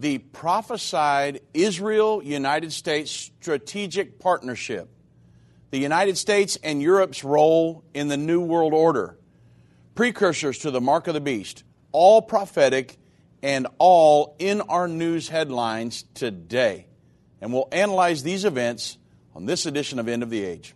the prophesied Israel United States strategic partnership, the United States and Europe's role in the New World Order, precursors to the mark of the beast, all prophetic and all in our news headlines today. And we'll analyze these events on this edition of End of the Age.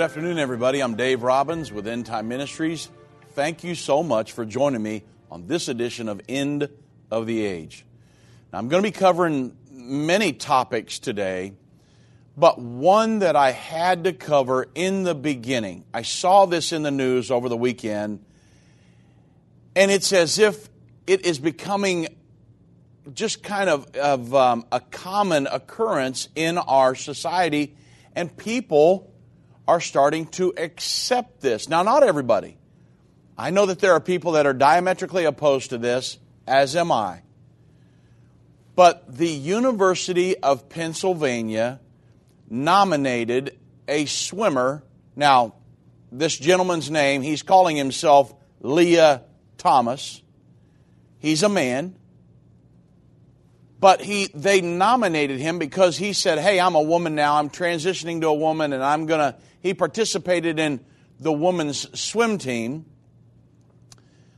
Good afternoon, everybody. I'm Dave Robbins with End Time Ministries. Thank you so much for joining me on this edition of End of the Age. Now, I'm going to be covering many topics today, but one that I had to cover in the beginning. I saw this in the news over the weekend, and it's as if it is becoming just kind of, of um, a common occurrence in our society, and people are starting to accept this. Now, not everybody. I know that there are people that are diametrically opposed to this, as am I. But the University of Pennsylvania nominated a swimmer. Now, this gentleman's name, he's calling himself Lia Thomas. He's a man. But he, they nominated him because he said, Hey, I'm a woman now. I'm transitioning to a woman and I'm going to he participated in the women's swim team.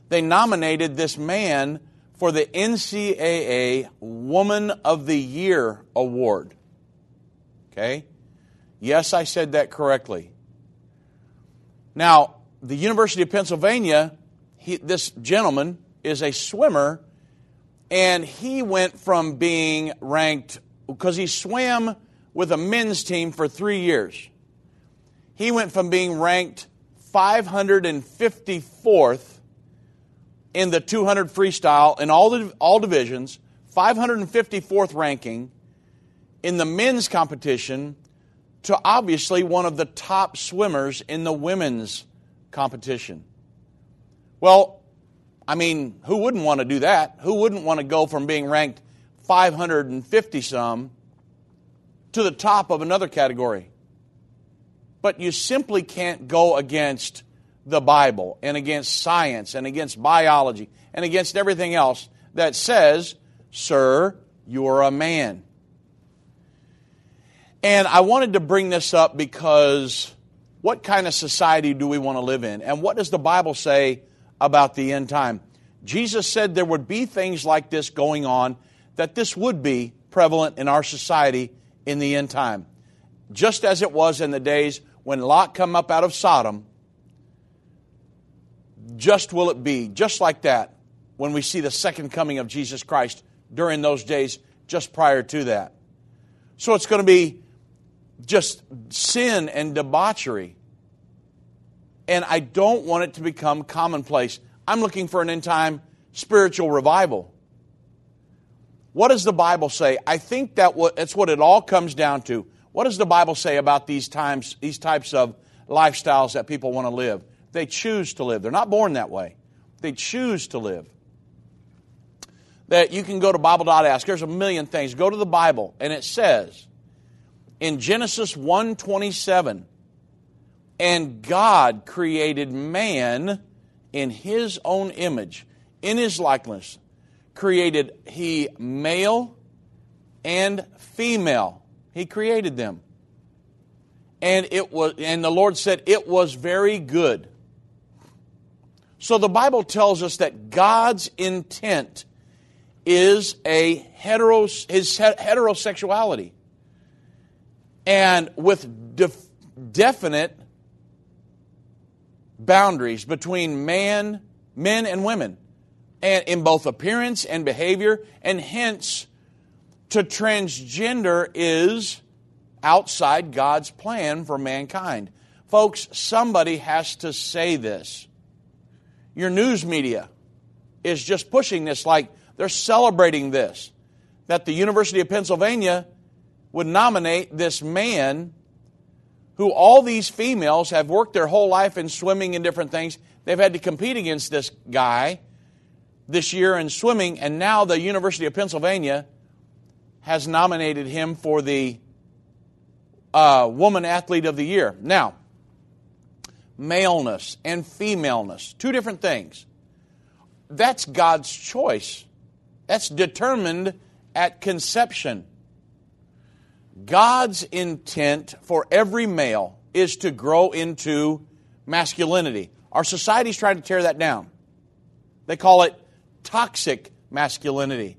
They nominated this man for the NCAA Woman of the Year award. Okay? Yes, I said that correctly. Now, the University of Pennsylvania, he, this gentleman is a swimmer, and he went from being ranked, because he swam with a men's team for three years he went from being ranked 554th in the 200 freestyle in all, the, all divisions, 554th ranking in the men's competition to obviously one of the top swimmers in the women's competition. Well, I mean, who wouldn't want to do that? Who wouldn't want to go from being ranked 550 some to the top of another category? but you simply can't go against the Bible and against science and against biology and against everything else that says, Sir, you're a man. And I wanted to bring this up because what kind of society do we want to live in? And what does the Bible say about the end time? Jesus said there would be things like this going on, that this would be prevalent in our society in the end time, just as it was in the days when Lot come up out of Sodom, just will it be, just like that, when we see the second coming of Jesus Christ during those days just prior to that. So it's going to be just sin and debauchery. And I don't want it to become commonplace. I'm looking for an end time spiritual revival. What does the Bible say? I think that that's what it all comes down to. What does the Bible say about these times, these types of lifestyles that people want to live? They choose to live. They're not born that way. They choose to live. That you can go to Bible.ask. There's a million things. Go to the Bible, and it says in Genesis 1:27, and God created man in his own image, in his likeness. Created he male and female he created them. And it was and the Lord said it was very good. So the Bible tells us that God's intent is a heteros, his heterosexuality. And with def, definite boundaries between man, men and women, and in both appearance and behavior, and hence to transgender is outside God's plan for mankind. Folks, somebody has to say this. Your news media is just pushing this like they're celebrating this. That the University of Pennsylvania would nominate this man who all these females have worked their whole life in swimming and different things. They've had to compete against this guy this year in swimming, and now the University of Pennsylvania has nominated him for the uh, Woman Athlete of the Year. Now, maleness and femaleness, two different things. That's God's choice. That's determined at conception. God's intent for every male is to grow into masculinity. Our society's trying to tear that down. They call it toxic masculinity.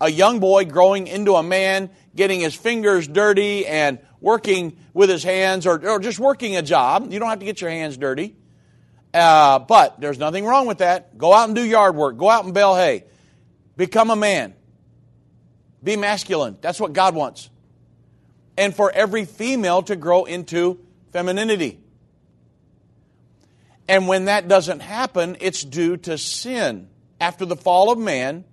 A young boy growing into a man, getting his fingers dirty and working with his hands or, or just working a job. You don't have to get your hands dirty. Uh, but there's nothing wrong with that. Go out and do yard work. Go out and bale hay. Become a man. Be masculine. That's what God wants. And for every female to grow into femininity. And when that doesn't happen, it's due to sin. After the fall of man,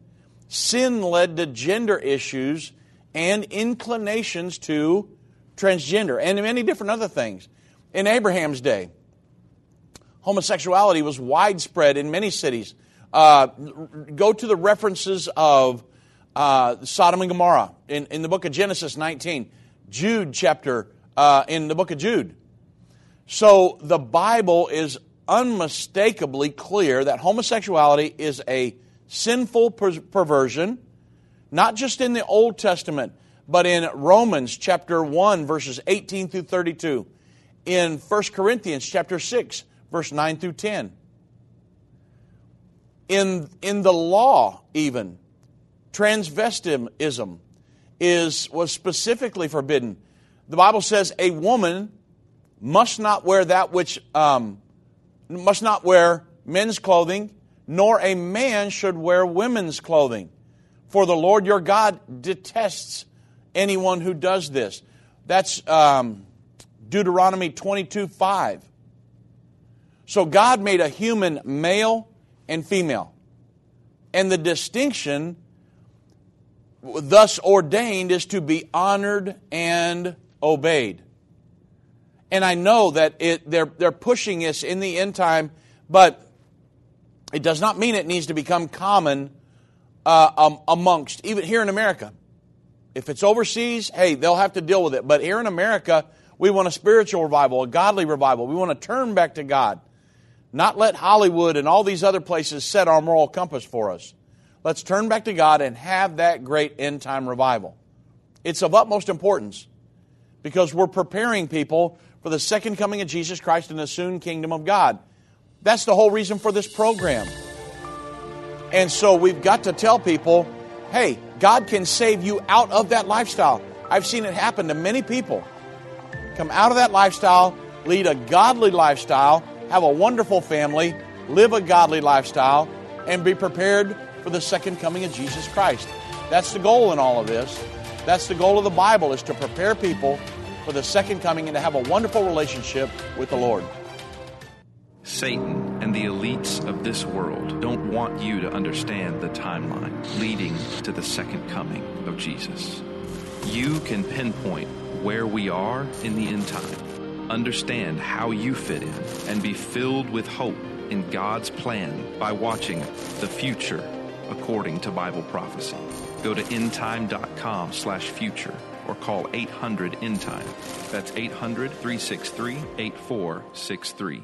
sin led to gender issues and inclinations to transgender and many different other things. In Abraham's day, homosexuality was widespread in many cities. Uh, go to the references of uh, Sodom and Gomorrah in, in the book of Genesis 19, Jude chapter uh, in the book of Jude. So the Bible is unmistakably clear that homosexuality is a sinful per- perversion, not just in the Old Testament, but in Romans chapter 1, verses 18 through 32, in 1 Corinthians chapter 6, verse 9 through 10. In, in the law, even, transvestism is, was specifically forbidden. The Bible says a woman must not wear that which um, must not wear men's clothing, nor a man should wear women's clothing. For the Lord your God detests anyone who does this. That's um, Deuteronomy 22 5. So God made a human male and female. And the distinction thus ordained is to be honored and obeyed. And I know that it, they're, they're pushing us in the end time, but it does not mean it needs to become common uh, um, amongst, even here in America. If it's overseas, hey, they'll have to deal with it. But here in America, we want a spiritual revival, a godly revival. We want to turn back to God, not let Hollywood and all these other places set our moral compass for us. Let's turn back to God and have that great end time revival. It's of utmost importance because we're preparing people for the second coming of Jesus Christ and the soon kingdom of God. That's the whole reason for this program. And so we've got to tell people hey, God can save you out of that lifestyle. I've seen it happen to many people. Come out of that lifestyle, lead a godly lifestyle, have a wonderful family, live a godly lifestyle, and be prepared for the second coming of Jesus Christ. That's the goal in all of this. That's the goal of the Bible is to prepare people for the second coming and to have a wonderful relationship with the Lord. Satan and the elites of this world don't want you to understand the timeline leading to the second coming of Jesus. You can pinpoint where we are in the end time, understand how you fit in, and be filled with hope in God's plan by watching The Future According to Bible Prophecy. Go to endtime.com slash future or call 800 Endtime. That's 800 363 8463.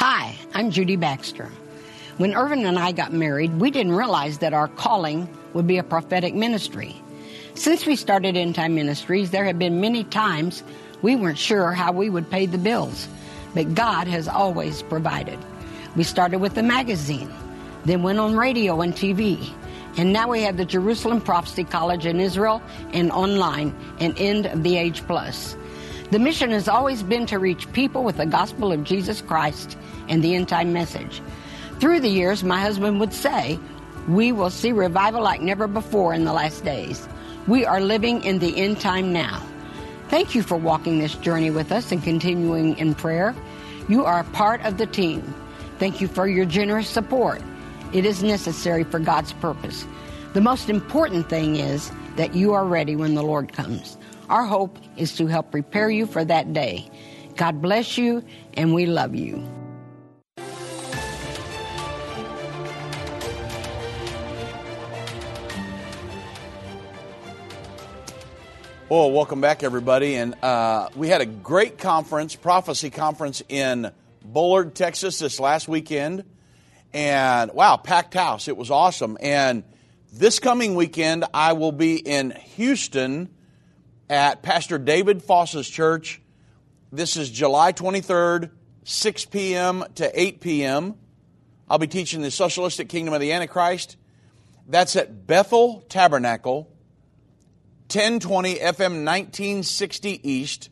Hi, I'm Judy Baxter. When Irvin and I got married, we didn't realize that our calling would be a prophetic ministry. Since we started End Time Ministries, there have been many times we weren't sure how we would pay the bills. but God has always provided. We started with the magazine, then went on radio and TV, and now we have the Jerusalem Prophecy College in Israel and online and End of the Age Plus. The mission has always been to reach people with the gospel of Jesus Christ and the end time message. Through the years, my husband would say, We will see revival like never before in the last days. We are living in the end time now. Thank you for walking this journey with us and continuing in prayer. You are part of the team. Thank you for your generous support. It is necessary for God's purpose. The most important thing is that you are ready when the Lord comes. Our hope is to help prepare you for that day. God bless you, and we love you. Well, welcome back, everybody. And uh, we had a great conference, prophecy conference in Bullard, Texas, this last weekend. And wow, packed house. It was awesome. And this coming weekend, I will be in Houston at Pastor David Foss's church. This is July 23rd, 6 p.m. to 8 p.m. I'll be teaching the socialistic kingdom of the Antichrist. That's at Bethel Tabernacle 1020 FM 1960 East.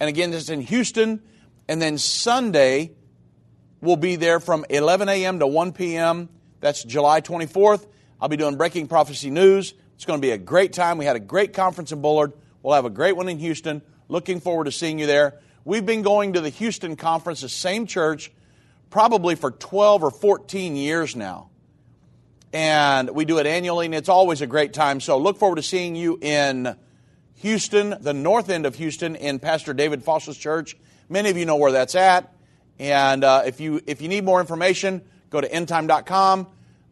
And again, this is in Houston. And then Sunday, we'll be there from 11 a.m. to 1 p.m. That's July 24th. I'll be doing Breaking Prophecy News. It's going to be a great time. We had a great conference in Bullard. We'll have a great one in Houston. Looking forward to seeing you there. We've been going to the Houston conference, the same church, probably for 12 or 14 years now and we do it annually, and it's always a great time. So look forward to seeing you in Houston, the north end of Houston, in Pastor David Foss's church. Many of you know where that's at, and uh, if you if you need more information, go to endtime.com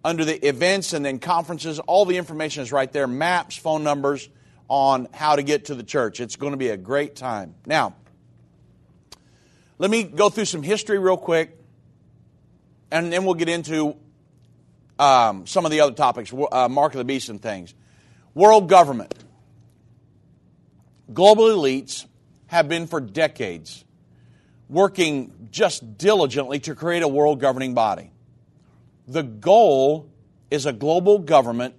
under the events and then conferences. All the information is right there: maps, phone numbers on how to get to the church. It's going to be a great time. Now, let me go through some history real quick, and then we'll get into um, some of the other topics, uh, Mark of the Beast and things. World government. Global elites have been for decades working just diligently to create a world governing body. The goal is a global government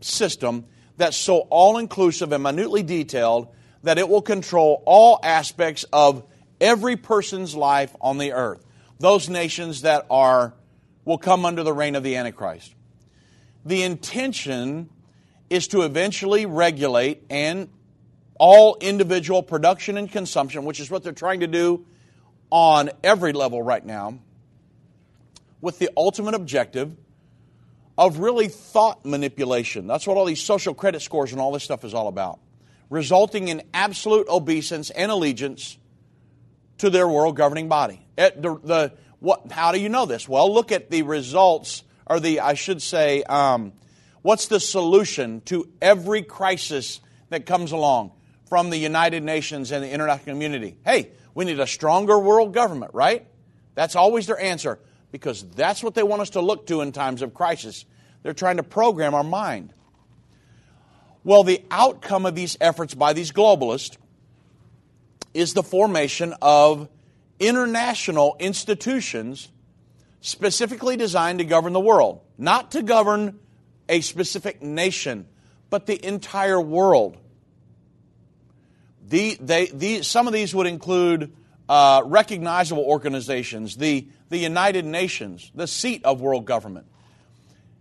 system that's so all inclusive and minutely detailed that it will control all aspects of every person's life on the earth. Those nations that are will come under the reign of the Antichrist. The intention is to eventually regulate and all individual production and consumption, which is what they're trying to do on every level right now, with the ultimate objective of really thought manipulation. That's what all these social credit scores and all this stuff is all about, resulting in absolute obeisance and allegiance to their world governing body. The, what, how do you know this? Well, look at the results, or the, I should say, um, what's the solution to every crisis that comes along from the United Nations and the international community? Hey, we need a stronger world government, right? That's always their answer because that's what they want us to look to in times of crisis. They're trying to program our mind. Well, the outcome of these efforts by these globalists is the formation of international institutions specifically designed to govern the world, not to govern a specific nation, but the entire world. The, they, the, some of these would include uh, recognizable organizations, the, the United Nations, the seat of world government,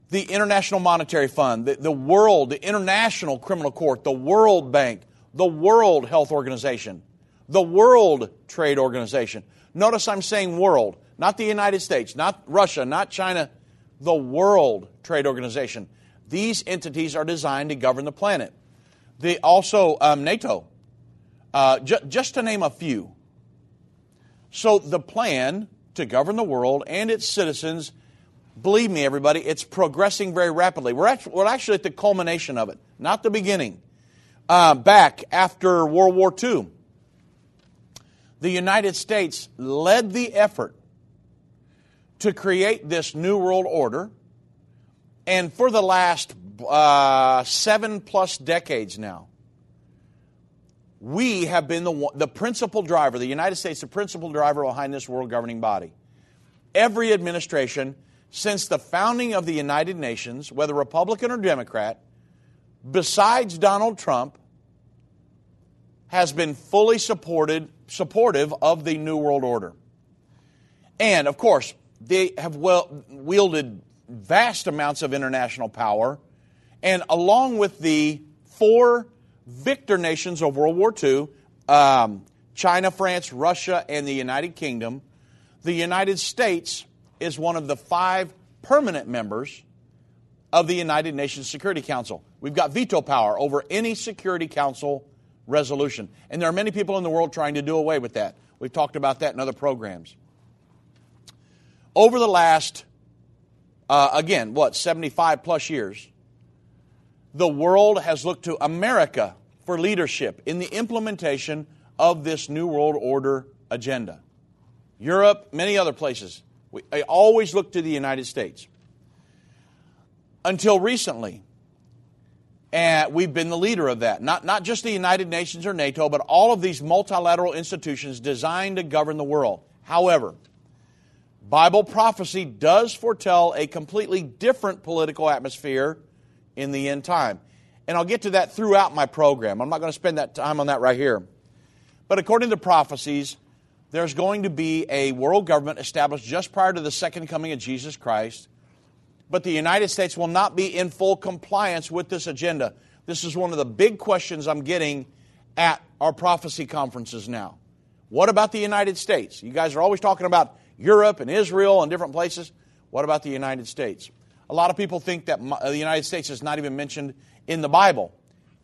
the International Monetary Fund, the, the World, the International Criminal Court, the World Bank, the World Health Organization, the World Trade Organization. Notice I'm saying world, not the United States, not Russia, not China, the World Trade Organization. These entities are designed to govern the planet. They also, um, NATO, uh, ju- just to name a few. So the plan to govern the world and its citizens, believe me, everybody, it's progressing very rapidly. We're actually, we're actually at the culmination of it, not the beginning. Uh, back after World War II, the United States led the effort to create this New World Order. And for the last uh, seven plus decades now, we have been the, the principal driver, the United States, the principal driver behind this world governing body. Every administration since the founding of the United Nations, whether Republican or Democrat, besides Donald Trump, has been fully supported, supportive of the New World Order. And of course, they have well, wielded vast amounts of international power. And along with the four victor nations of World War II um, China, France, Russia, and the United Kingdom the United States is one of the five permanent members of the United Nations Security Council. We've got veto power over any Security Council resolution. And there are many people in the world trying to do away with that. We've talked about that in other programs. Over the last, uh, again, what, 75 plus years, the world has looked to America for leadership in the implementation of this New World Order agenda. Europe, many other places. We, always look to the United States. Until recently, and we've been the leader of that. Not, not just the United Nations or NATO, but all of these multilateral institutions designed to govern the world. However, Bible prophecy does foretell a completely different political atmosphere in the end time. And I'll get to that throughout my program. I'm not going to spend that time on that right here. But according to prophecies, there's going to be a world government established just prior to the second coming of Jesus Christ. But the United States will not be in full compliance with this agenda. This is one of the big questions I'm getting at our prophecy conferences now. What about the United States? You guys are always talking about Europe and Israel and different places. What about the United States? A lot of people think that the United States is not even mentioned in the Bible.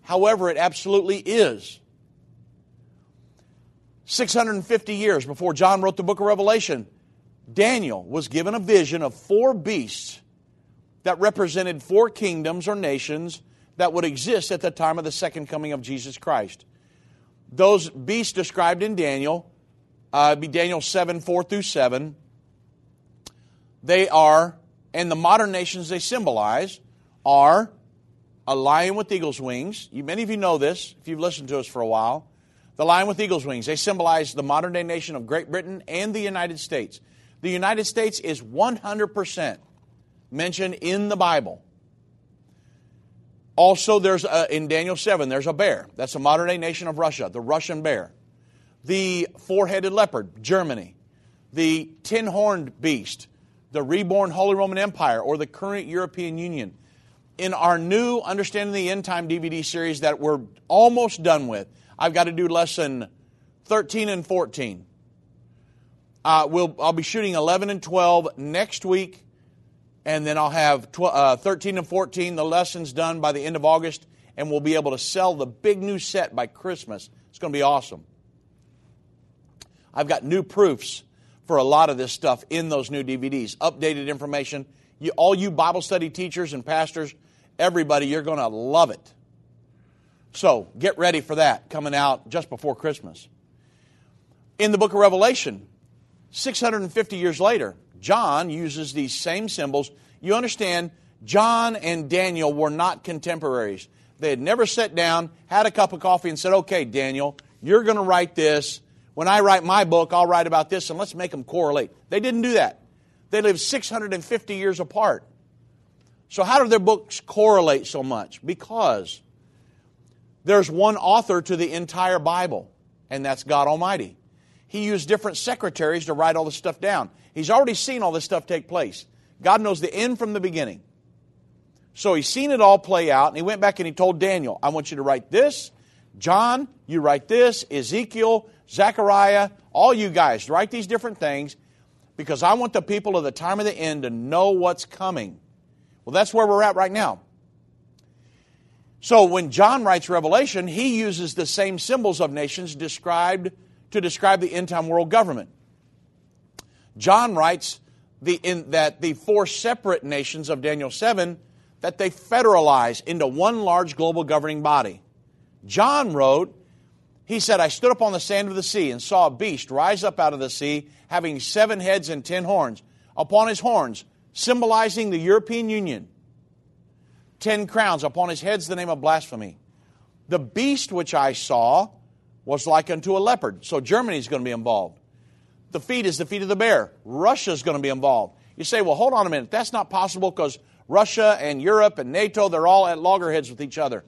However, it absolutely is. 650 years before John wrote the book of Revelation, Daniel was given a vision of four beasts that represented four kingdoms or nations that would exist at the time of the second coming of Jesus Christ. Those beasts described in Daniel, uh, be Daniel 7 4 through 7. They are, and the modern nations they symbolize, are a lion with eagle's wings. You, many of you know this if you've listened to us for a while. The lion with eagle's wings. They symbolize the modern day nation of Great Britain and the United States. The United States is 100% mentioned in the Bible. Also, there's a, in Daniel 7, there's a bear. That's a modern day nation of Russia, the Russian bear. The four headed leopard, Germany. The ten horned beast, the reborn Holy Roman Empire, or the current European Union in our new Understanding the End Time DVD series that we're almost done with. I've got to do lesson 13 and 14. Uh, we'll, I'll be shooting 11 and 12 next week, and then I'll have uh, 13 and 14, the lessons done by the end of August, and we'll be able to sell the big new set by Christmas. It's going to be awesome. I've got new proofs for a lot of this stuff in those new DVDs, updated information. You, all you Bible study teachers and pastors, everybody, you're going to love it. So get ready for that coming out just before Christmas. In the book of Revelation, 650 years later, John uses these same symbols. You understand, John and Daniel were not contemporaries. They had never sat down, had a cup of coffee, and said, Okay, Daniel, you're going to write this. When I write my book, I'll write about this, and let's make them correlate. They didn't do that. They lived 650 years apart. So, how do their books correlate so much? Because there's one author to the entire Bible, and that's God Almighty. He used different secretaries to write all this stuff down. He's already seen all this stuff take place. God knows the end from the beginning. So he's seen it all play out, and he went back and he told Daniel, I want you to write this. John, you write this. Ezekiel, Zechariah, all you guys, write these different things because I want the people of the time of the end to know what's coming. Well, that's where we're at right now. So when John writes Revelation, he uses the same symbols of nations described to describe the end time world government. John writes the, in, that the four separate nations of Daniel 7 that they federalize into one large global governing body. John wrote, he said, I stood up on the sand of the sea and saw a beast rise up out of the sea, having seven heads and ten horns. Upon his horns symbolizing the European Union. Ten crowns upon his heads, the name of blasphemy. The beast which I saw was like unto a leopard. So Germany's going to be involved. The feet is the feet of the bear. Russia's going to be involved. You say, well, hold on a minute. That's not possible because Russia and Europe and NATO, they're all at loggerheads with each other.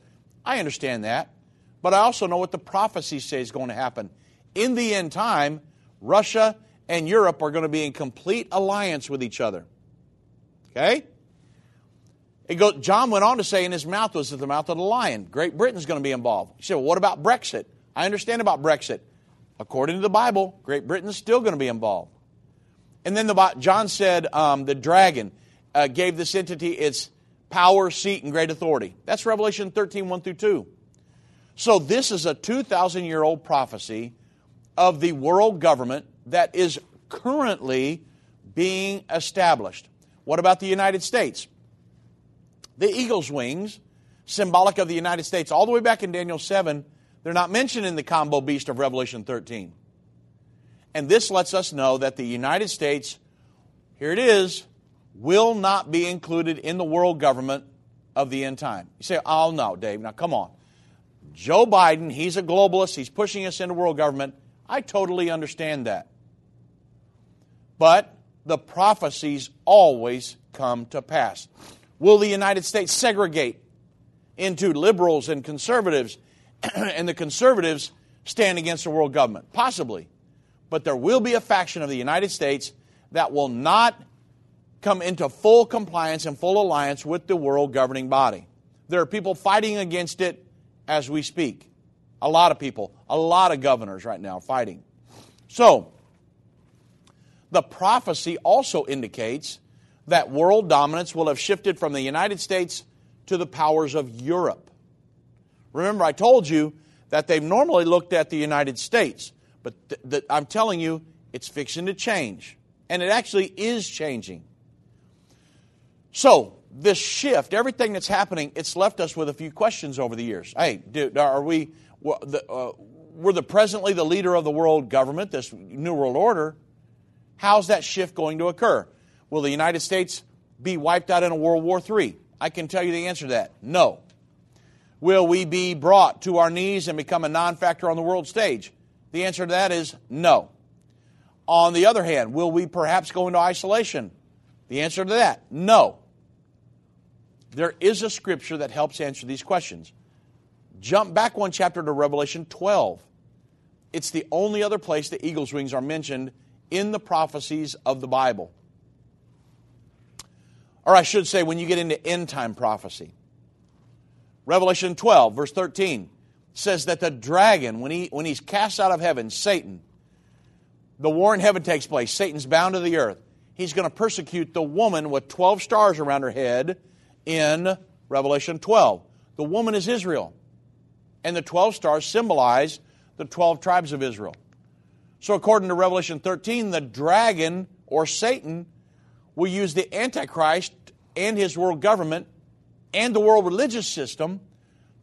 I understand that. But I also know what the prophecies say is going to happen. In the end time, Russia and Europe are going to be in complete alliance with each other. Okay? It goes, John went on to say in his mouth was the mouth of the lion. Great Britain's going to be involved. You say, well, what about Brexit? I understand about Brexit. According to the Bible, Great Britain's still going to be involved. And then the, John said um, the dragon uh, gave this entity its power, seat, and great authority. That's Revelation 13, 1 through 2. So this is a 2,000 year old prophecy of the world government that is currently being established. What about the United States? The eagle's wings, symbolic of the United States, all the way back in Daniel 7, they're not mentioned in the combo beast of Revelation 13. And this lets us know that the United States, here it is, will not be included in the world government of the end time. You say, oh no, Dave, now come on. Joe Biden, he's a globalist, he's pushing us into world government. I totally understand that. But the prophecies always come to pass. Will the United States segregate into liberals and conservatives, and the conservatives stand against the world government? Possibly. But there will be a faction of the United States that will not come into full compliance and full alliance with the world governing body. There are people fighting against it as we speak. A lot of people, a lot of governors right now fighting. So, the prophecy also indicates that world dominance will have shifted from the United States to the powers of Europe. Remember, I told you that they've normally looked at the United States, but th- th- I'm telling you, it's fixing to change. And it actually is changing. So, this shift, everything that's happening, it's left us with a few questions over the years. Hey, do, are we, uh, we're the presently the leader of the world government, this New World Order. How's that shift going to occur? Will the United States be wiped out in a World War III? I can tell you the answer to that. No. Will we be brought to our knees and become a non factor on the world stage? The answer to that is no. On the other hand, will we perhaps go into isolation? The answer to that, no. There is a scripture that helps answer these questions. Jump back one chapter to Revelation 12. It's the only other place the eagle's wings are mentioned in the prophecies of the Bible. Or I should say, when you get into end time prophecy. Revelation 12, verse 13, says that the dragon, when, he, when he's cast out of heaven, Satan, the war in heaven takes place. Satan's bound to the earth. He's going to persecute the woman with 12 stars around her head in Revelation 12. The woman is Israel. And the 12 stars symbolize the 12 tribes of Israel. So, according to Revelation 13, the dragon or Satan will use the Antichrist and his world government and the world religious system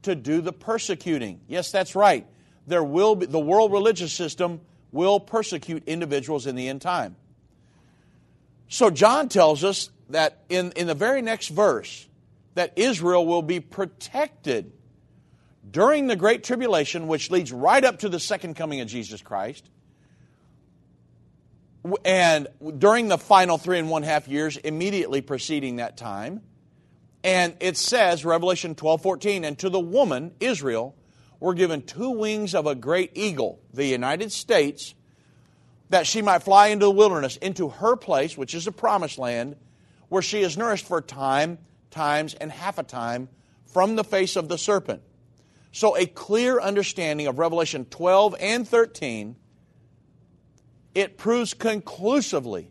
to do the persecuting. Yes, that's right. There will be, the world religious system will persecute individuals in the end time. So John tells us that in, in the very next verse, that Israel will be protected during the Great Tribulation, which leads right up to the second coming of Jesus Christ, and during the final three and one half years immediately preceding that time. And it says, Revelation 12 14, and to the woman, Israel, were given two wings of a great eagle, the United States, that she might fly into the wilderness, into her place, which is the promised land, where she is nourished for time, times, and half a time from the face of the serpent. So, a clear understanding of Revelation 12 and 13, it proves conclusively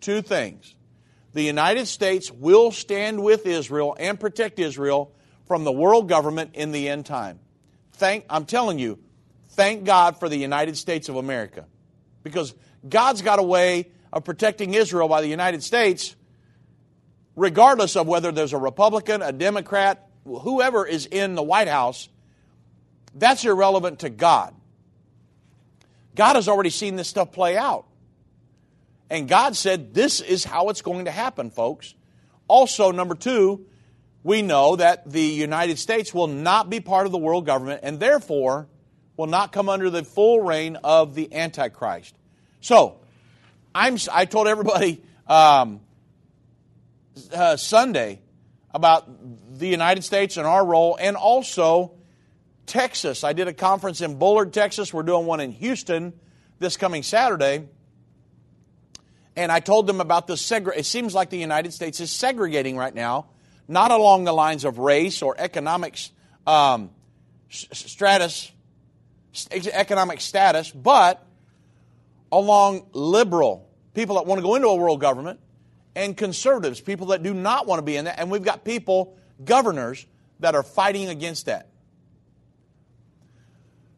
two things. The United States will stand with Israel and protect Israel from the world government in the end time. Thank, I'm telling you, thank God for the United States of America. Because God's got a way of protecting Israel by the United States, regardless of whether there's a Republican, a Democrat, whoever is in the White House, that's irrelevant to God. God has already seen this stuff play out. And God said, this is how it's going to happen, folks. Also, number two, we know that the United States will not be part of the world government, and therefore, will not come under the full reign of the Antichrist. So, I'm, I told everybody um, uh, Sunday about the United States and our role, and also Texas. I did a conference in Bullard, Texas. We're doing one in Houston this coming Saturday. And I told them about the segre- it seems like the United States is segregating right now, not along the lines of race or economics um, stratus, economic status, but along liberal people that want to go into a world government and conservatives, people that do not want to be in that. And we've got people, governors, that are fighting against that.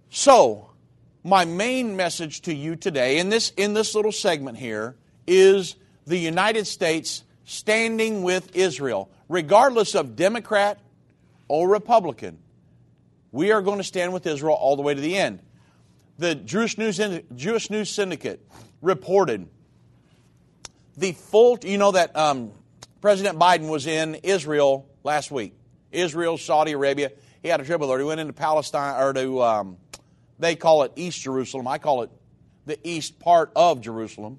So, my main message to you today in this, in this little segment here is the United States standing with Israel, regardless of Democrat or Republican. We are going to stand with Israel all the way to the end. The Jewish News, Jewish News Syndicate reported the full, you know that um, President Biden was in Israel last week. Israel, Saudi Arabia. He had a trip her. He went into Palestine, or to, um, they call it East Jerusalem. I call it the east part of Jerusalem.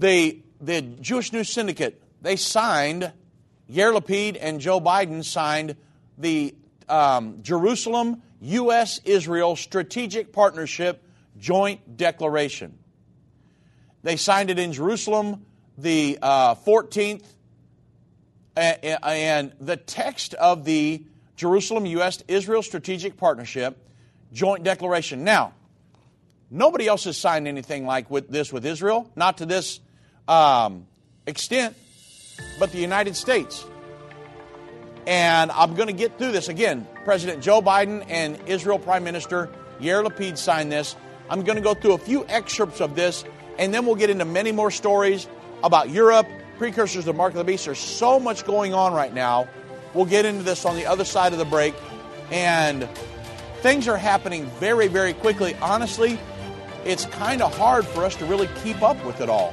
The, the Jewish News Syndicate, they signed, Yair Lapid and Joe Biden signed the um, Jerusalem U.S. Israel Strategic Partnership Joint Declaration. They signed it in Jerusalem the uh, 14th, and the text of the Jerusalem U.S. Israel Strategic Partnership Joint Declaration. Now, nobody else has signed anything like with this with Israel, not to this um, extent, but the United States. And I'm going to get through this again. President Joe Biden and Israel Prime Minister Yair Lapid signed this. I'm going to go through a few excerpts of this and then we'll get into many more stories about Europe, precursors of Mark of the Beast. There's so much going on right now. We'll get into this on the other side of the break. And things are happening very, very quickly. Honestly, it's kind of hard for us to really keep up with it all.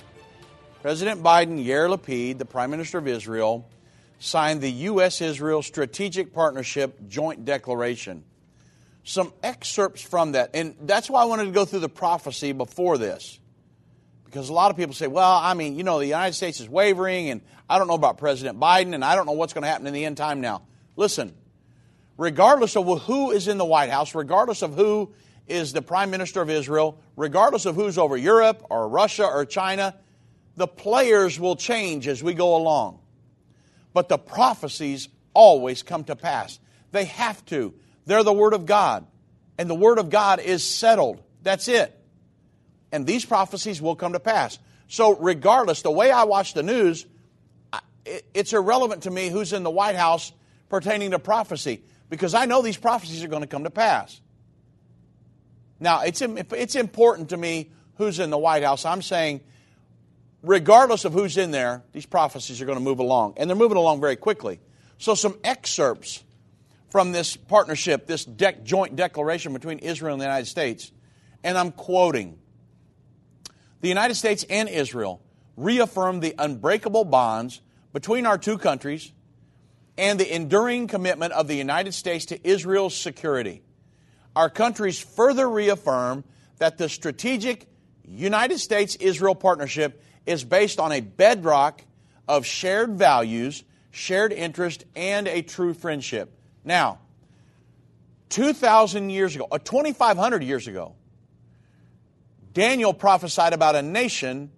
President Biden, Yair Lapid, the Prime Minister of Israel, signed the U.S. Israel Strategic Partnership Joint Declaration. Some excerpts from that, and that's why I wanted to go through the prophecy before this. Because a lot of people say, well, I mean, you know, the United States is wavering, and I don't know about President Biden, and I don't know what's going to happen in the end time now. Listen, regardless of who is in the White House, regardless of who is the Prime Minister of Israel, regardless of who's over Europe or Russia or China, the players will change as we go along. But the prophecies always come to pass. They have to. They're the Word of God. And the Word of God is settled. That's it. And these prophecies will come to pass. So, regardless, the way I watch the news, it's irrelevant to me who's in the White House pertaining to prophecy because I know these prophecies are going to come to pass. Now, it's, it's important to me who's in the White House. I'm saying, regardless of who's in there, these prophecies are going to move along. And they're moving along very quickly. So, some excerpts from this partnership, this de- joint declaration between Israel and the United States. And I'm quoting The United States and Israel reaffirm the unbreakable bonds between our two countries and the enduring commitment of the United States to Israel's security. Our countries further reaffirm that the strategic United States Israel partnership is based on a bedrock of shared values, shared interest, and a true friendship. Now, 2,000 years ago, or uh, 2,500 years ago, Daniel prophesied about a nation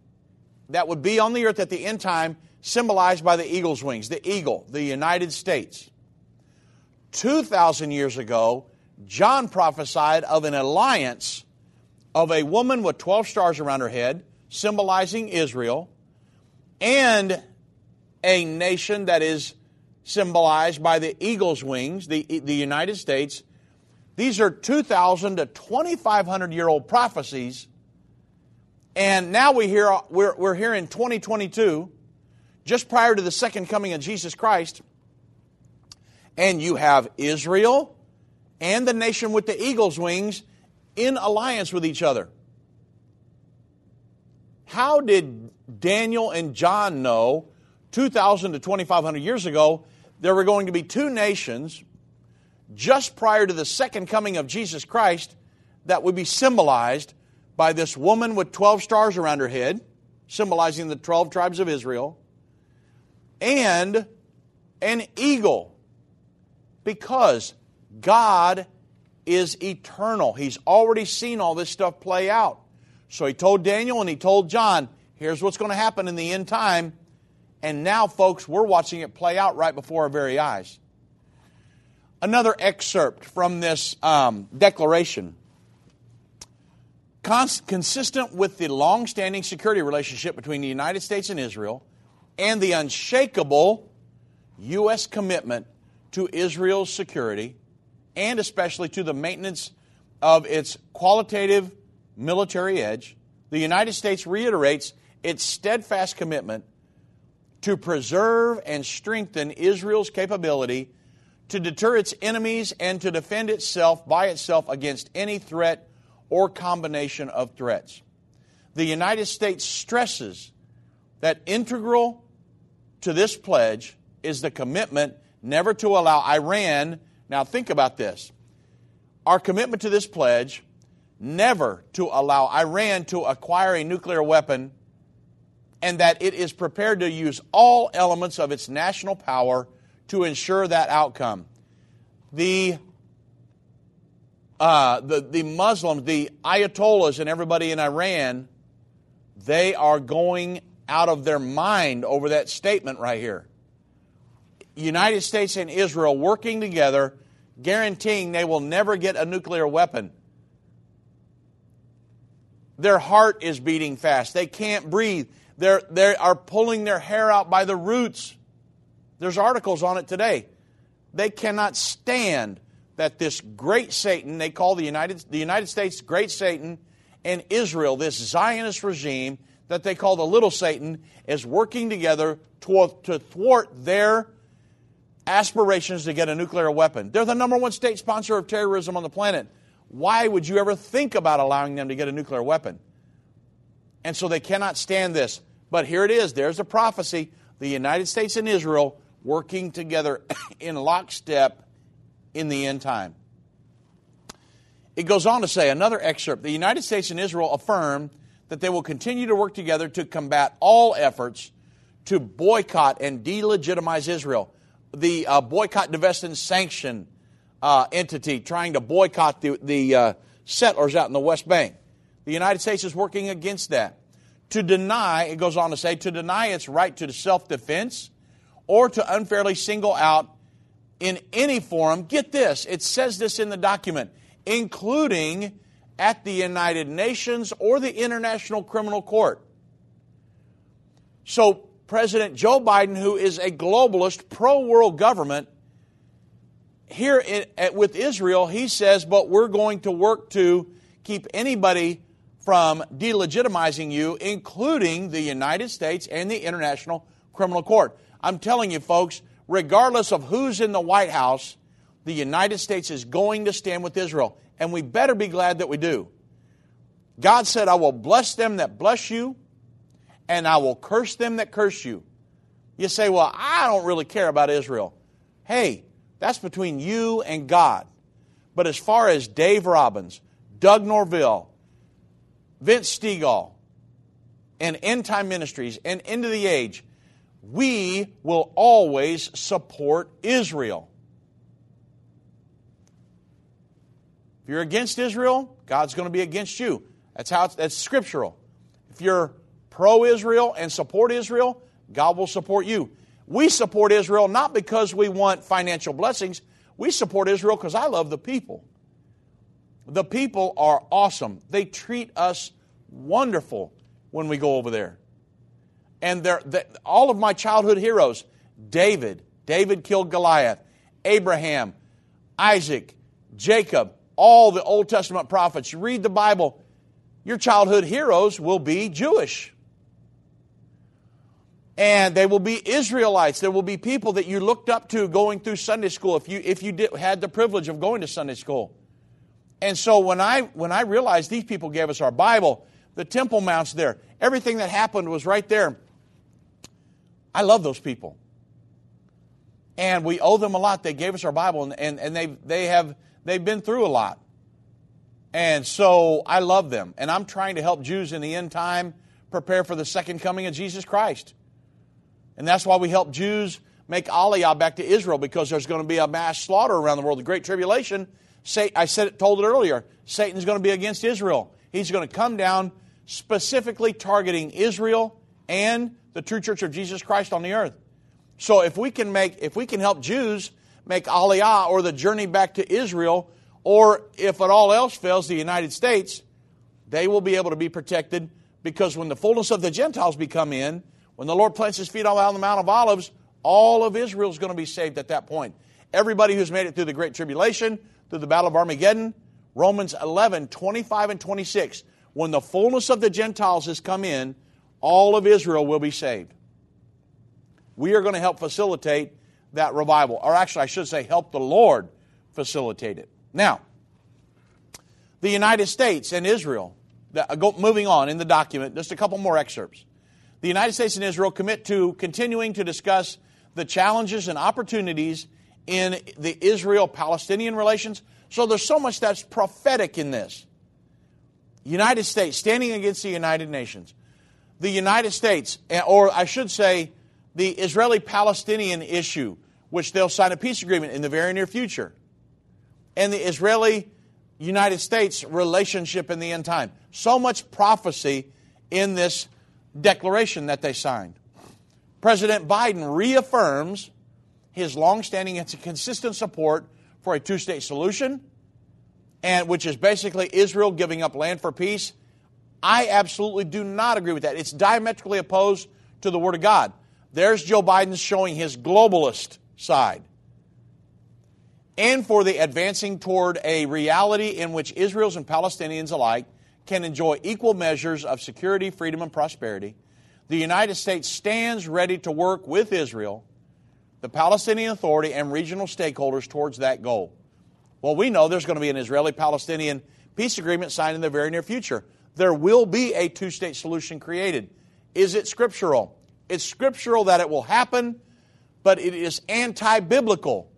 that would be on the earth at the end time, symbolized by the eagle's wings, the eagle, the United States. 2,000 years ago, John prophesied of an alliance of a woman with 12 stars around her head, symbolizing Israel, and a nation that is symbolized by the eagle's wings, the, the United States. These are 2,000 to 2,500 year old prophecies. And now we hear, we're, we're here in 2022, just prior to the second coming of Jesus Christ. And you have Israel and the nation with the eagle's wings in alliance with each other. How did Daniel and John know 2,000 to 2,500 years ago there were going to be two nations just prior to the second coming of Jesus Christ that would be symbolized by this woman with 12 stars around her head, symbolizing the 12 tribes of Israel, and an eagle, because God is eternal. He's already seen all this stuff play out. So he told Daniel and he told John, here's what's going to happen in the end time. And now, folks, we're watching it play out right before our very eyes. Another excerpt from this um, declaration. Cons- consistent with the long standing security relationship between the United States and Israel and the unshakable U.S. commitment to Israel's security and especially to the maintenance of its qualitative military edge, the United States reiterates its steadfast commitment to preserve and strengthen Israel's capability to deter its enemies and to defend itself by itself against any threat or combination of threats. The United States stresses that integral to this pledge is the commitment never to allow Iran, now think about this, our commitment to this pledge never to allow Iran to acquire a nuclear weapon and that it is prepared to use all elements of its national power to ensure that outcome. The uh, the, the Muslims, the Ayatollahs, and everybody in Iran, they are going out of their mind over that statement right here. United States and Israel working together, guaranteeing they will never get a nuclear weapon. Their heart is beating fast. They can't breathe. They're, they are pulling their hair out by the roots. There's articles on it today. They cannot stand that this great Satan, they call the United, the United States great Satan, and Israel, this Zionist regime that they call the little Satan, is working together to, to thwart their aspirations to get a nuclear weapon. They're the number one state sponsor of terrorism on the planet. Why would you ever think about allowing them to get a nuclear weapon? And so they cannot stand this. But here it is there's a prophecy the United States and Israel working together in lockstep in the end time. It goes on to say, another excerpt the United States and Israel affirm that they will continue to work together to combat all efforts to boycott and delegitimize Israel. The uh, boycott, divest, and sanction uh, entity trying to boycott the, the uh, settlers out in the West Bank. The United States is working against that. To deny, it goes on to say, to deny its right to self defense or to unfairly single out in any forum, get this, it says this in the document, including at the United Nations or the International Criminal Court. So, President Joe Biden, who is a globalist, pro world government, here at, with Israel, he says, but we're going to work to keep anybody from delegitimizing you, including the United States and the International Criminal Court. I'm telling you, folks, regardless of who's in the White House, the United States is going to stand with Israel. And we better be glad that we do. God said, I will bless them that bless you, and I will curse them that curse you. You say, Well, I don't really care about Israel. Hey, that's between you and God. But as far as Dave Robbins, Doug Norville, Vince Stegall, and End Time Ministries and End of the Age, we will always support Israel. If you're against Israel, God's going to be against you. That's how it's, that's scriptural. If you're pro Israel and support Israel, God will support you. We support Israel not because we want financial blessings. We support Israel because I love the people. The people are awesome. They treat us wonderful when we go over there. And they're, they, all of my childhood heroes David, David killed Goliath, Abraham, Isaac, Jacob, all the Old Testament prophets. You read the Bible, your childhood heroes will be Jewish. And they will be Israelites. There will be people that you looked up to going through Sunday school if you, if you did, had the privilege of going to Sunday school. And so when I, when I realized these people gave us our Bible, the Temple Mount's there, everything that happened was right there. I love those people. And we owe them a lot. They gave us our Bible, and, and, and they, they have, they've been through a lot. And so I love them. And I'm trying to help Jews in the end time prepare for the second coming of Jesus Christ. And that's why we help Jews make Aliyah back to Israel because there's going to be a mass slaughter around the world, the Great Tribulation. I said it, told it earlier. Satan's going to be against Israel. He's going to come down specifically targeting Israel and the true church of Jesus Christ on the earth. So if we can make, if we can help Jews make Aliyah or the journey back to Israel, or if at all else fails, the United States, they will be able to be protected because when the fullness of the Gentiles become in, when the Lord plants his feet on the Mount of Olives, all of Israel is going to be saved at that point. Everybody who's made it through the Great Tribulation, through the Battle of Armageddon, Romans 11, 25 and 26. When the fullness of the Gentiles has come in, all of Israel will be saved. We are going to help facilitate that revival. Or actually, I should say, help the Lord facilitate it. Now, the United States and Israel, uh, moving on in the document, just a couple more excerpts the United States and Israel commit to continuing to discuss the challenges and opportunities in the Israel Palestinian relations. So there's so much that's prophetic in this. United States standing against the United Nations. The United States, eh, or I should say, the Israeli Palestinian issue, which they'll sign a peace agreement in the very near future, and the Israeli United States relationship in the end time. So much prophecy in this declaration that they signed. President Biden reaffirms his longstanding and consistent support for a two state solution, and which is basically Israel giving up land for peace. I absolutely do not agree with that. It's diametrically opposed to the Word of God. There's Joe Biden showing his globalist side. And for the advancing toward a reality in which Israelis and Palestinians alike can enjoy equal measures of security, freedom, and prosperity, the United States stands ready to work with Israel, the Palestinian Authority, and regional stakeholders towards that goal. Well, we know there's going to be an Israeli Palestinian peace agreement signed in the very near future. There will be a two state solution created. Is it scriptural? It's scriptural that it will happen, but it is anti biblical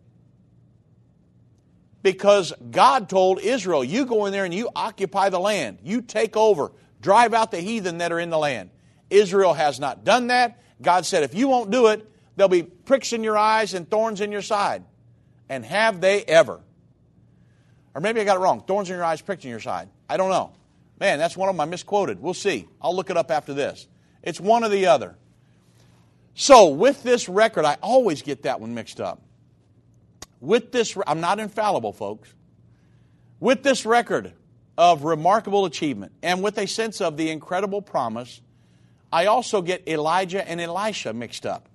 because God told Israel, you go in there and you occupy the land. You take over. Drive out the heathen that are in the land. Israel has not done that. God said, if you won't do it, there'll be pricks in your eyes and thorns in your side. And have they ever? Or maybe I got it wrong. Thorns in your eyes, pricks in your side. I don't know. Man, that's one of them I misquoted. We'll see. I'll look it up after this. It's one or the other. So, with this record, I always get that one mixed up with this, I'm not infallible, folks, with this record of remarkable achievement and with a sense of the incredible promise I also get Elijah and Elisha mixed up.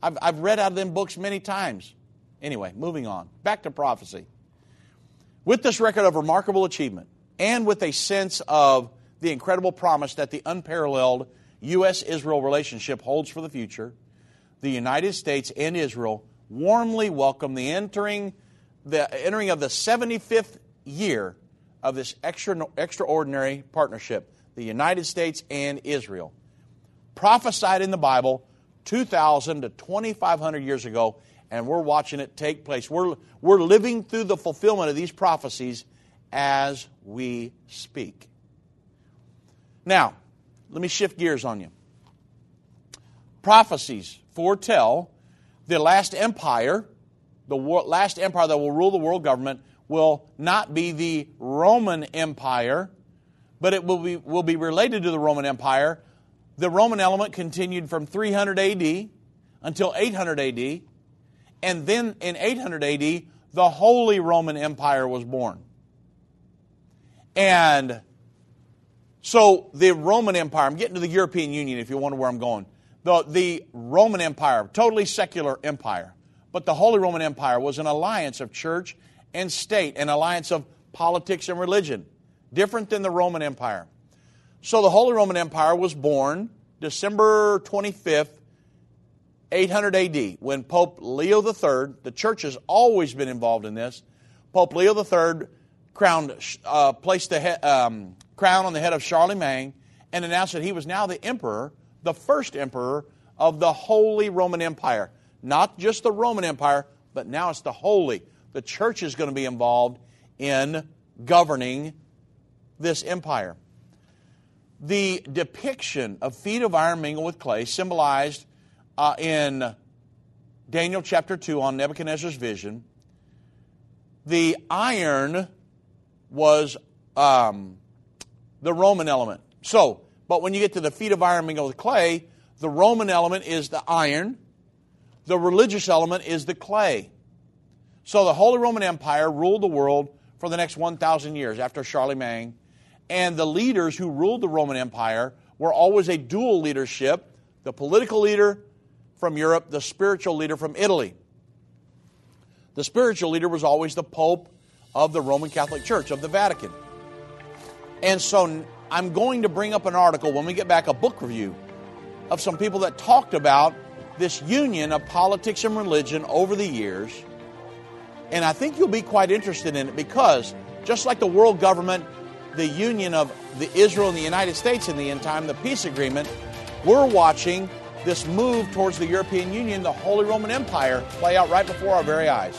I've, I've read out of them books many times. Anyway, moving on. Back to prophecy. With this record of remarkable achievement, and with a sense of the incredible promise that the unparalleled U.S. Israel relationship holds for the future, the United States and Israel warmly welcome the entering, the entering of the 75th year of this extra, extraordinary partnership, the United States and Israel. Prophesied in the Bible 2,000 to 2,500 years ago, and we're watching it take place. We're, we're living through the fulfillment of these prophecies as we speak. Now, let me shift gears on you. Prophecies foretell the last empire, the last empire that will rule the world government, will not be the Roman Empire, but it will be, will be related to the Roman Empire. The Roman element continued from 300 AD until 800 AD, and then in 800 AD, the Holy Roman Empire was born. And so the Roman Empire, I'm getting to the European Union if you wonder where I'm going. The, the Roman Empire, totally secular empire, but the Holy Roman Empire was an alliance of church and state, an alliance of politics and religion, different than the Roman Empire. So the Holy Roman Empire was born December 25th, 800 AD, when Pope Leo III, the church has always been involved in this, Pope Leo III crowned, uh, placed the he- um, crown on the head of Charlemagne and announced that he was now the emperor, the first emperor of the Holy Roman Empire. Not just the Roman Empire, but now it's the Holy. The church is going to be involved in governing this empire. The depiction of feet of iron mingled with clay symbolized uh, in Daniel chapter 2 on Nebuchadnezzar's vision, the iron was um, the Roman element. So, but when you get to the feet of iron mingled with clay, the Roman element is the iron, the religious element is the clay. So the Holy Roman Empire ruled the world for the next 1,000 years after Charlemagne, and the leaders who ruled the Roman Empire were always a dual leadership the political leader from Europe, the spiritual leader from Italy. The spiritual leader was always the Pope of the Roman Catholic Church, of the Vatican. And so I'm going to bring up an article when we get back, a book review of some people that talked about this union of politics and religion over the years. And I think you'll be quite interested in it because just like the world government, the union of the Israel and the United States in the end time, the peace agreement, we're watching this move towards the European Union, the Holy Roman Empire, play out right before our very eyes.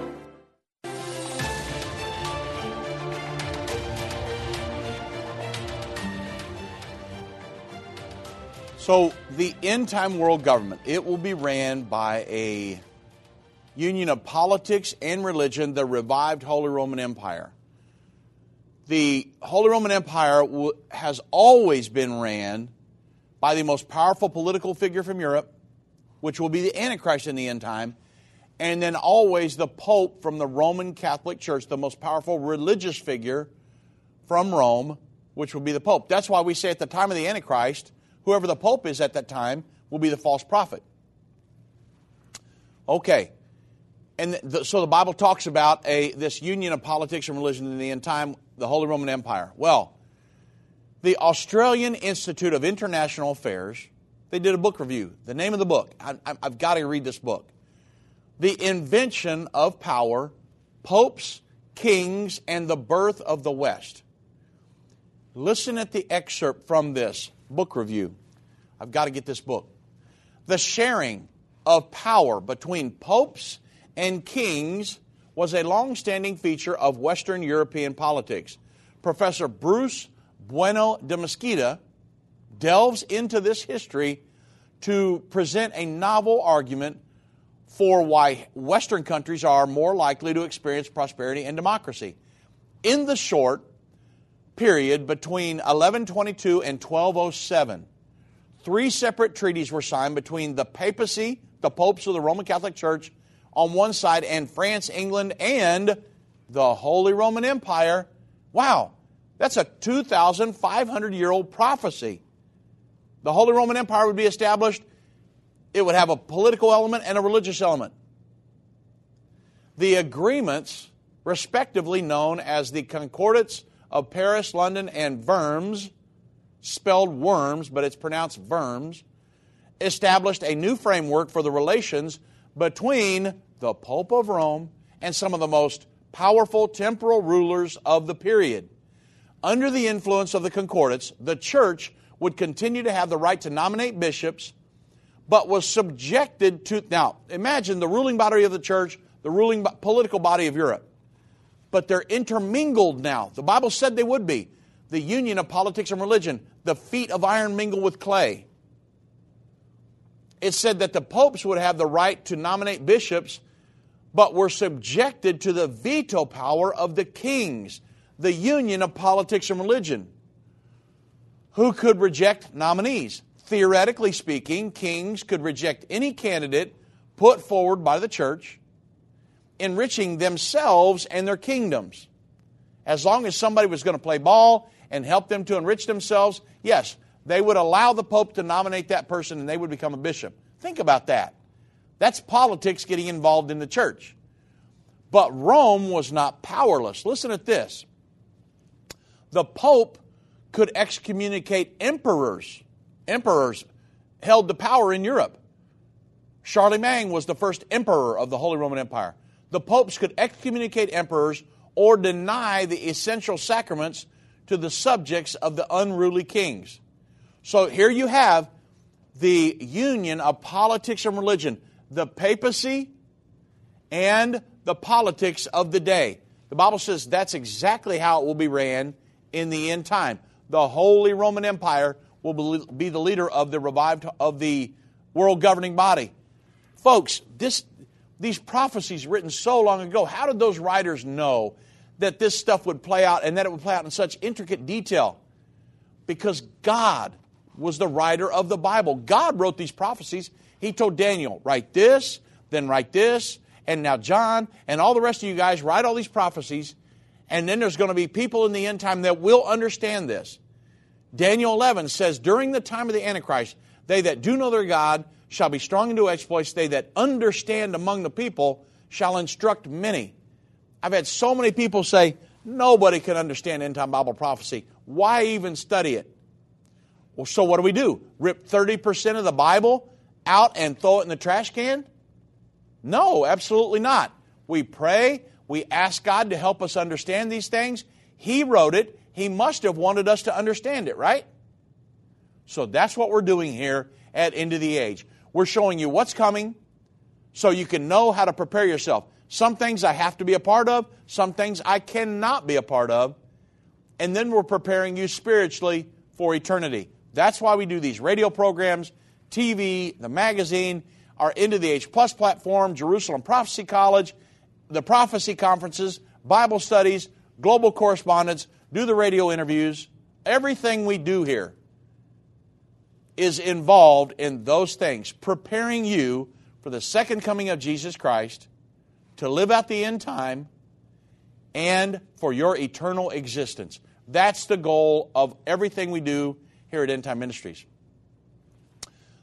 So, the end time world government, it will be ran by a union of politics and religion, the revived Holy Roman Empire. The Holy Roman Empire has always been ran by the most powerful political figure from Europe, which will be the Antichrist in the end time, and then always the Pope from the Roman Catholic Church, the most powerful religious figure from Rome, which will be the Pope. That's why we say at the time of the Antichrist, whoever the Pope is at that time will be the false prophet. Okay. And the, so the Bible talks about a, this union of politics and religion in the end time, the Holy Roman Empire. Well, the Australian Institute of International Affairs, they did a book review. The name of the book, I, have got to read this book. The Invention of Power, Popes, Kings, and the Birth of the West. Listen at the excerpt from this book review. I've got to get this book. The sharing of power between popes and kings was a long standing feature of Western European politics. Professor Bruce Bueno de Mesquita delves into this history to present a novel argument for why Western countries are more likely to experience prosperity and democracy. In the short period between 1122 and 1207, three separate treaties were signed between the papacy, the popes of the Roman Catholic Church on one side, and France, England, and the Holy Roman Empire. Wow, that's a 2,500 year old prophecy. The Holy Roman Empire would be established, it would have a political element and a religious element. The agreements, respectively known as the Concordats of Paris, London, and Worms, spelled worms, but it's pronounced Worms, established a new framework for the relations between the Pope of Rome and some of the most powerful temporal rulers of the period. Under the influence of the concordats, the church would continue to have the right to nominate bishops, but was subjected to. Now, imagine the ruling body of the church, the ruling political body of Europe. But they're intermingled now. The Bible said they would be. The union of politics and religion, the feet of iron mingle with clay it said that the popes would have the right to nominate bishops, but were subjected to the veto power of the kings, the union of politics and religion, who could reject nominees. Theoretically speaking, kings could reject any candidate put forward by the church, enriching themselves and their kingdoms. As long as somebody was going to play ball and help them to enrich themselves, yes, they would allow the Pope to nominate that person and they would become a bishop. Think about that. That's politics getting involved in the church. But Rome was not powerless. Listen at this. The Pope could excommunicate emperors. Emperors held the power in Europe. Charlemagne was the first emperor of the Holy Roman Empire. The popes could excommunicate emperors or deny the essential sacraments to the subjects of the unruly kings. So here you have the union of politics and religion, the papacy and the politics of the day. The Bible says that's exactly how it will be ran in the end time. The Holy Roman Empire will be the leader of the revived of the world governing body. Folks, this these prophecies written so long ago, how did those writers know that this stuff would play out and that it would play out in such intricate detail? Because God was the writer of the Bible. God wrote these prophecies. He told Daniel, write this, then write this, and now John, and all the rest of you guys write all these prophecies, and then there's going to be people in the end time that will understand this. Daniel 11 says, During the time of the Antichrist, they that do know their God shall be strong in do exploits, they that understand among the people shall instruct many. I've had so many people say, Nobody can understand end time Bible prophecy. Why even study it? Well, so what do we do? Rip 30% of the Bible out and throw it in the trash can? No, absolutely not. We pray, we ask God to help us understand these things. He wrote it, He must have wanted us to understand it, right? So that's what we're doing here at End of the Age. We're showing you what's coming so you can know how to prepare yourself. Some things I have to be a part of, some things I cannot be a part of. And then we're preparing you spiritually for eternity. That's why we do these radio programs, TV, the magazine, our Into the Age Plus platform, Jerusalem Prophecy College, the prophecy conferences, Bible studies, global correspondence, do the radio interviews. Everything we do here is involved in those things, preparing you for the second coming of Jesus Christ, to live out the end time, and for your eternal existence. That's the goal of everything we do here at End Time Ministries.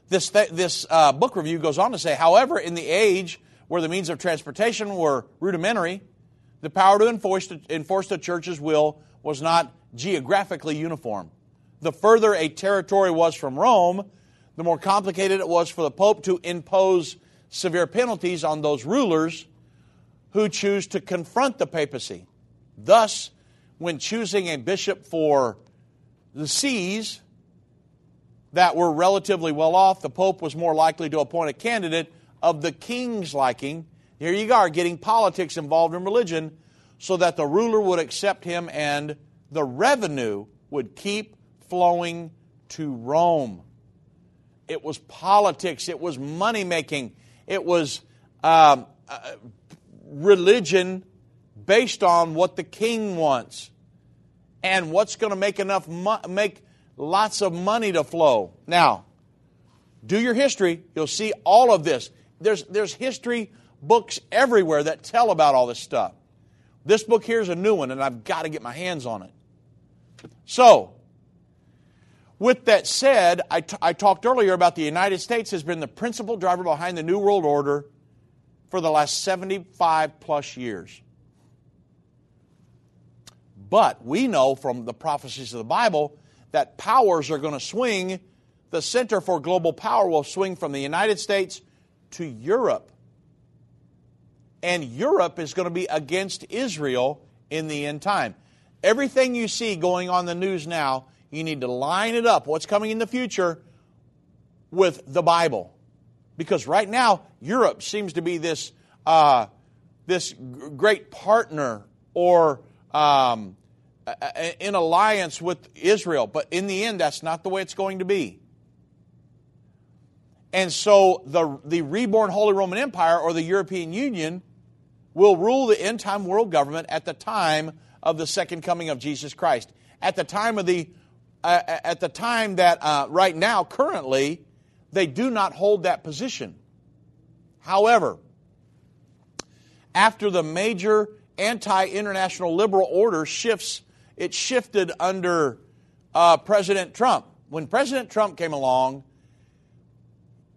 This, th- this uh, book review goes on to say, however, in the age where the means of transportation were rudimentary, the power to enforce, to enforce the church's will was not geographically uniform. The further a territory was from Rome, the more complicated it was for the Pope to impose severe penalties on those rulers who choose to confront the papacy. Thus, when choosing a bishop for the sees that were relatively well off, the Pope was more likely to appoint a candidate of the king's liking. Here you are, getting politics involved in religion so that the ruler would accept him and the revenue would keep flowing to Rome. It was politics, it was money making, it was um, uh, religion based on what the king wants and what's going to make enough mo- make lots of money to flow. Now, do your history, you'll see all of this. There's there's history books everywhere that tell about all this stuff. This book here is a new one and I've got to get my hands on it. So, with that said, I, t- I talked earlier about the United States has been the principal driver behind the New World Order for the last 75 plus years. But we know from the prophecies of the Bible that powers are going to swing. The center for global power will swing from the United States to Europe. And Europe is going to be against Israel in the end time. Everything you see going on the news now, you need to line it up, what's coming in the future, with the Bible. Because right now, Europe seems to be this, uh, this great partner or um, in alliance with Israel. But in the end, that's not the way it's going to be. And so the, the reborn Holy Roman Empire or the European Union will rule the end time world government at the time of the second coming of Jesus Christ. At the time of the at the time that uh, right now, currently, they do not hold that position. However, after the major anti-international liberal order shifts, it shifted under uh, President Trump. When President Trump came along,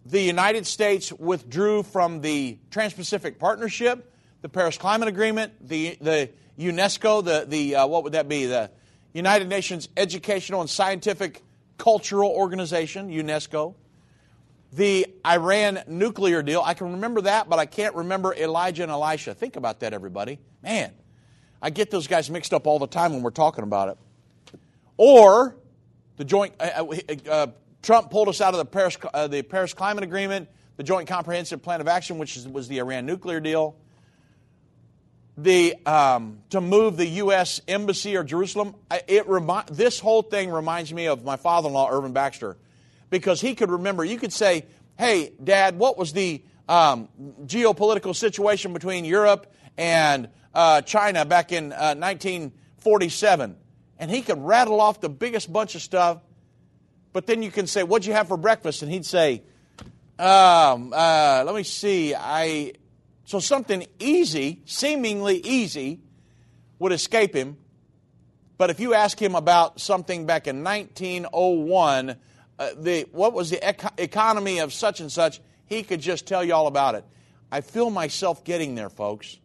the United States withdrew from the Trans-Pacific Partnership, the Paris Climate Agreement, the the UNESCO, the, the uh, what would that be? The United Nations Educational and Scientific Cultural Organization, UNESCO. The Iran nuclear deal, I can remember that, but I can't remember Elijah and Elisha. Think about that, everybody. Man, I get those guys mixed up all the time when we're talking about it. Or the joint, uh, uh, uh Trump pulled us out of the Paris, uh, the Paris Climate Agreement, the Joint Comprehensive Plan of Action, which was the Iran nuclear deal the um, to move the U.S. embassy or Jerusalem. It remi- this whole thing reminds me of my father-in-law Irvin Baxter, because he could remember. You could say, "Hey, Dad, what was the um, geopolitical situation between Europe and uh, China back in uh, 1947?" And he could rattle off the biggest bunch of stuff. But then you can say, "What'd you have for breakfast?" And he'd say, um, uh, "Let me see. I so something easy, seemingly easy, would escape him. But if you ask him about something back in 1901, uh, the, what was the ec- economy of such and such, he could just tell you all about it. I feel myself getting there, folks.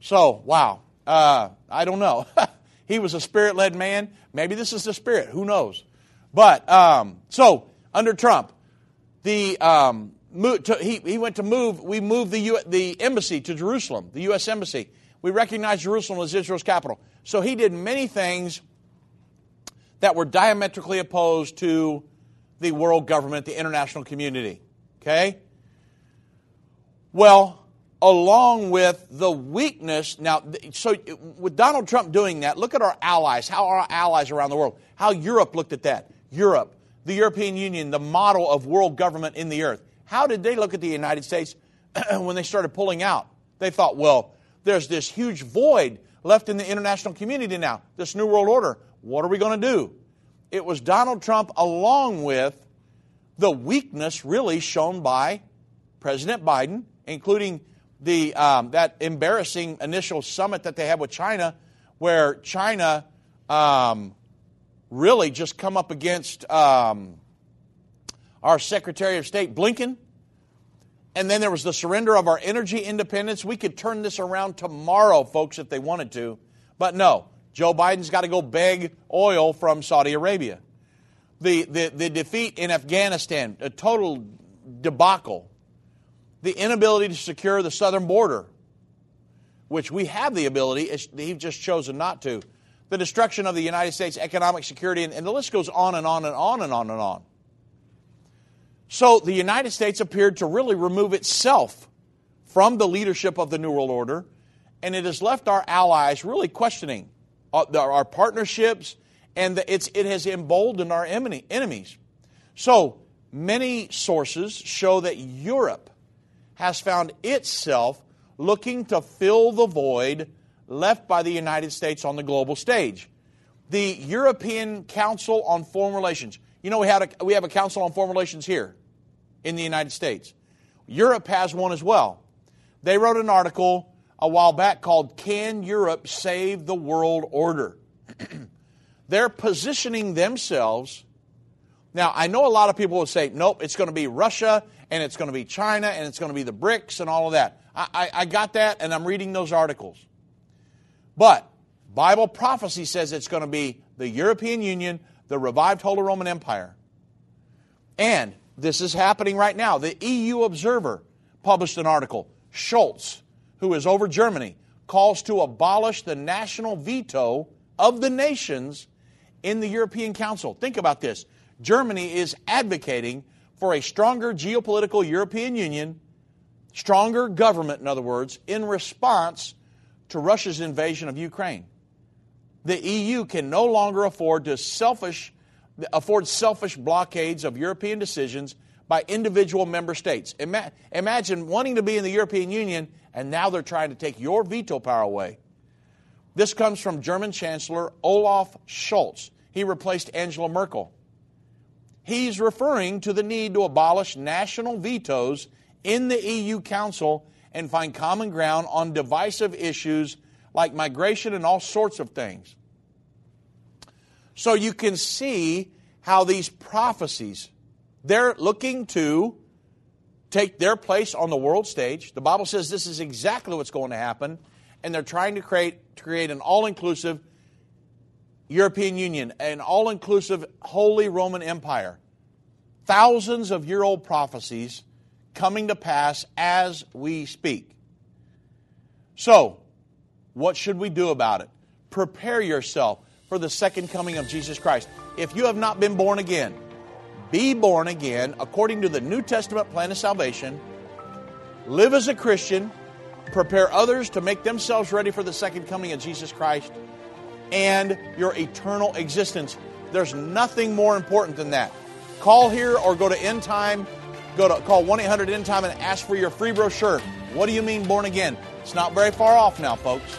So, wow. Uh, I don't know. he was a spirit led man. Maybe this is the spirit. Who knows? But, um, so, under Trump, the, um, to, he, he went to move, we moved the, U, the embassy to Jerusalem, the U.S. embassy. We recognized Jerusalem as Israel's capital. So he did many things that were diametrically opposed to the world government, the international community. Okay? Well, along with the weakness, now, so with Donald Trump doing that, look at our allies, how our allies around the world, how Europe looked at that. Europe, the European Union, the model of world government in the earth. How did they look at the United States when they started pulling out? They thought, well, there's this huge void left in the international community now, this New World Order. What are we going to do? It was Donald Trump, along with the weakness really shown by President Biden, including the, um, that embarrassing initial summit that they had with China, where China um, really just come up against um, our Secretary of State Blinken. And then there was the surrender of our energy independence. We could turn this around tomorrow, folks, if they wanted to. But no, Joe Biden's got to go beg oil from Saudi Arabia. the, the, the defeat in Afghanistan, a total debacle, the inability to secure the southern border, which we have the ability, he's just chosen not to, the destruction of the United States economic security, and, and the list goes on and on and on and on and on. So the United States appeared to really remove itself from the leadership of the New World Order, and it has left our allies really questioning uh, our partnerships, and it has emboldened our enemies. So many sources show that Europe has found itself looking to fill the void left by the United States on the global stage. The European Council on Foreign Relations. You know, we, had a, we have a Council on Foreign Relations here in the United States. Europe has one as well. They wrote an article a while back called Can Europe Save the World Order? They're positioning themselves. Now, I know a lot of people will say, nope, it's going to be Russia and it's going to be China and it's going to be the BRICS and all of that. I, I, I got that and I'm reading those articles. But Bible prophecy says it's going to be the European Union, the revived Holy Roman Empire. And this is happening right now. The EU Observer published an article. Scholz, who is over Germany, calls to abolish the national veto of the nations in the European Council. Think about this. Germany is advocating for a stronger geopolitical European Union, stronger government, in other words, in response to Russia's invasion of Ukraine. The EU can no longer afford to selfish afford selfish blockades of European decisions by individual member states. Ima- imagine wanting to be in the European Union and now they're trying to take your veto power away. This comes from German Chancellor Olaf Scholz. He replaced Angela Merkel. He's referring to the need to abolish national vetoes in the EU Council and find common ground on divisive issues like migration and all sorts of things. So you can see how these prophecies, they're looking to take their place on the world stage. The Bible says this is exactly what's going to happen, and they're trying to create, to create an all inclusive European Union, an all inclusive Holy Roman Empire. Thousands of year old prophecies coming to pass as we speak. So, what should we do about it? Prepare yourself for the second coming of Jesus Christ. If you have not been born again, be born again according to the New Testament plan of salvation. Live as a Christian. Prepare others to make themselves ready for the second coming of Jesus Christ and your eternal existence. There's nothing more important than that. Call here or go to End Time. Go to call 1 800 End Time and ask for your free brochure. What do you mean born again? It's not very far off now, folks.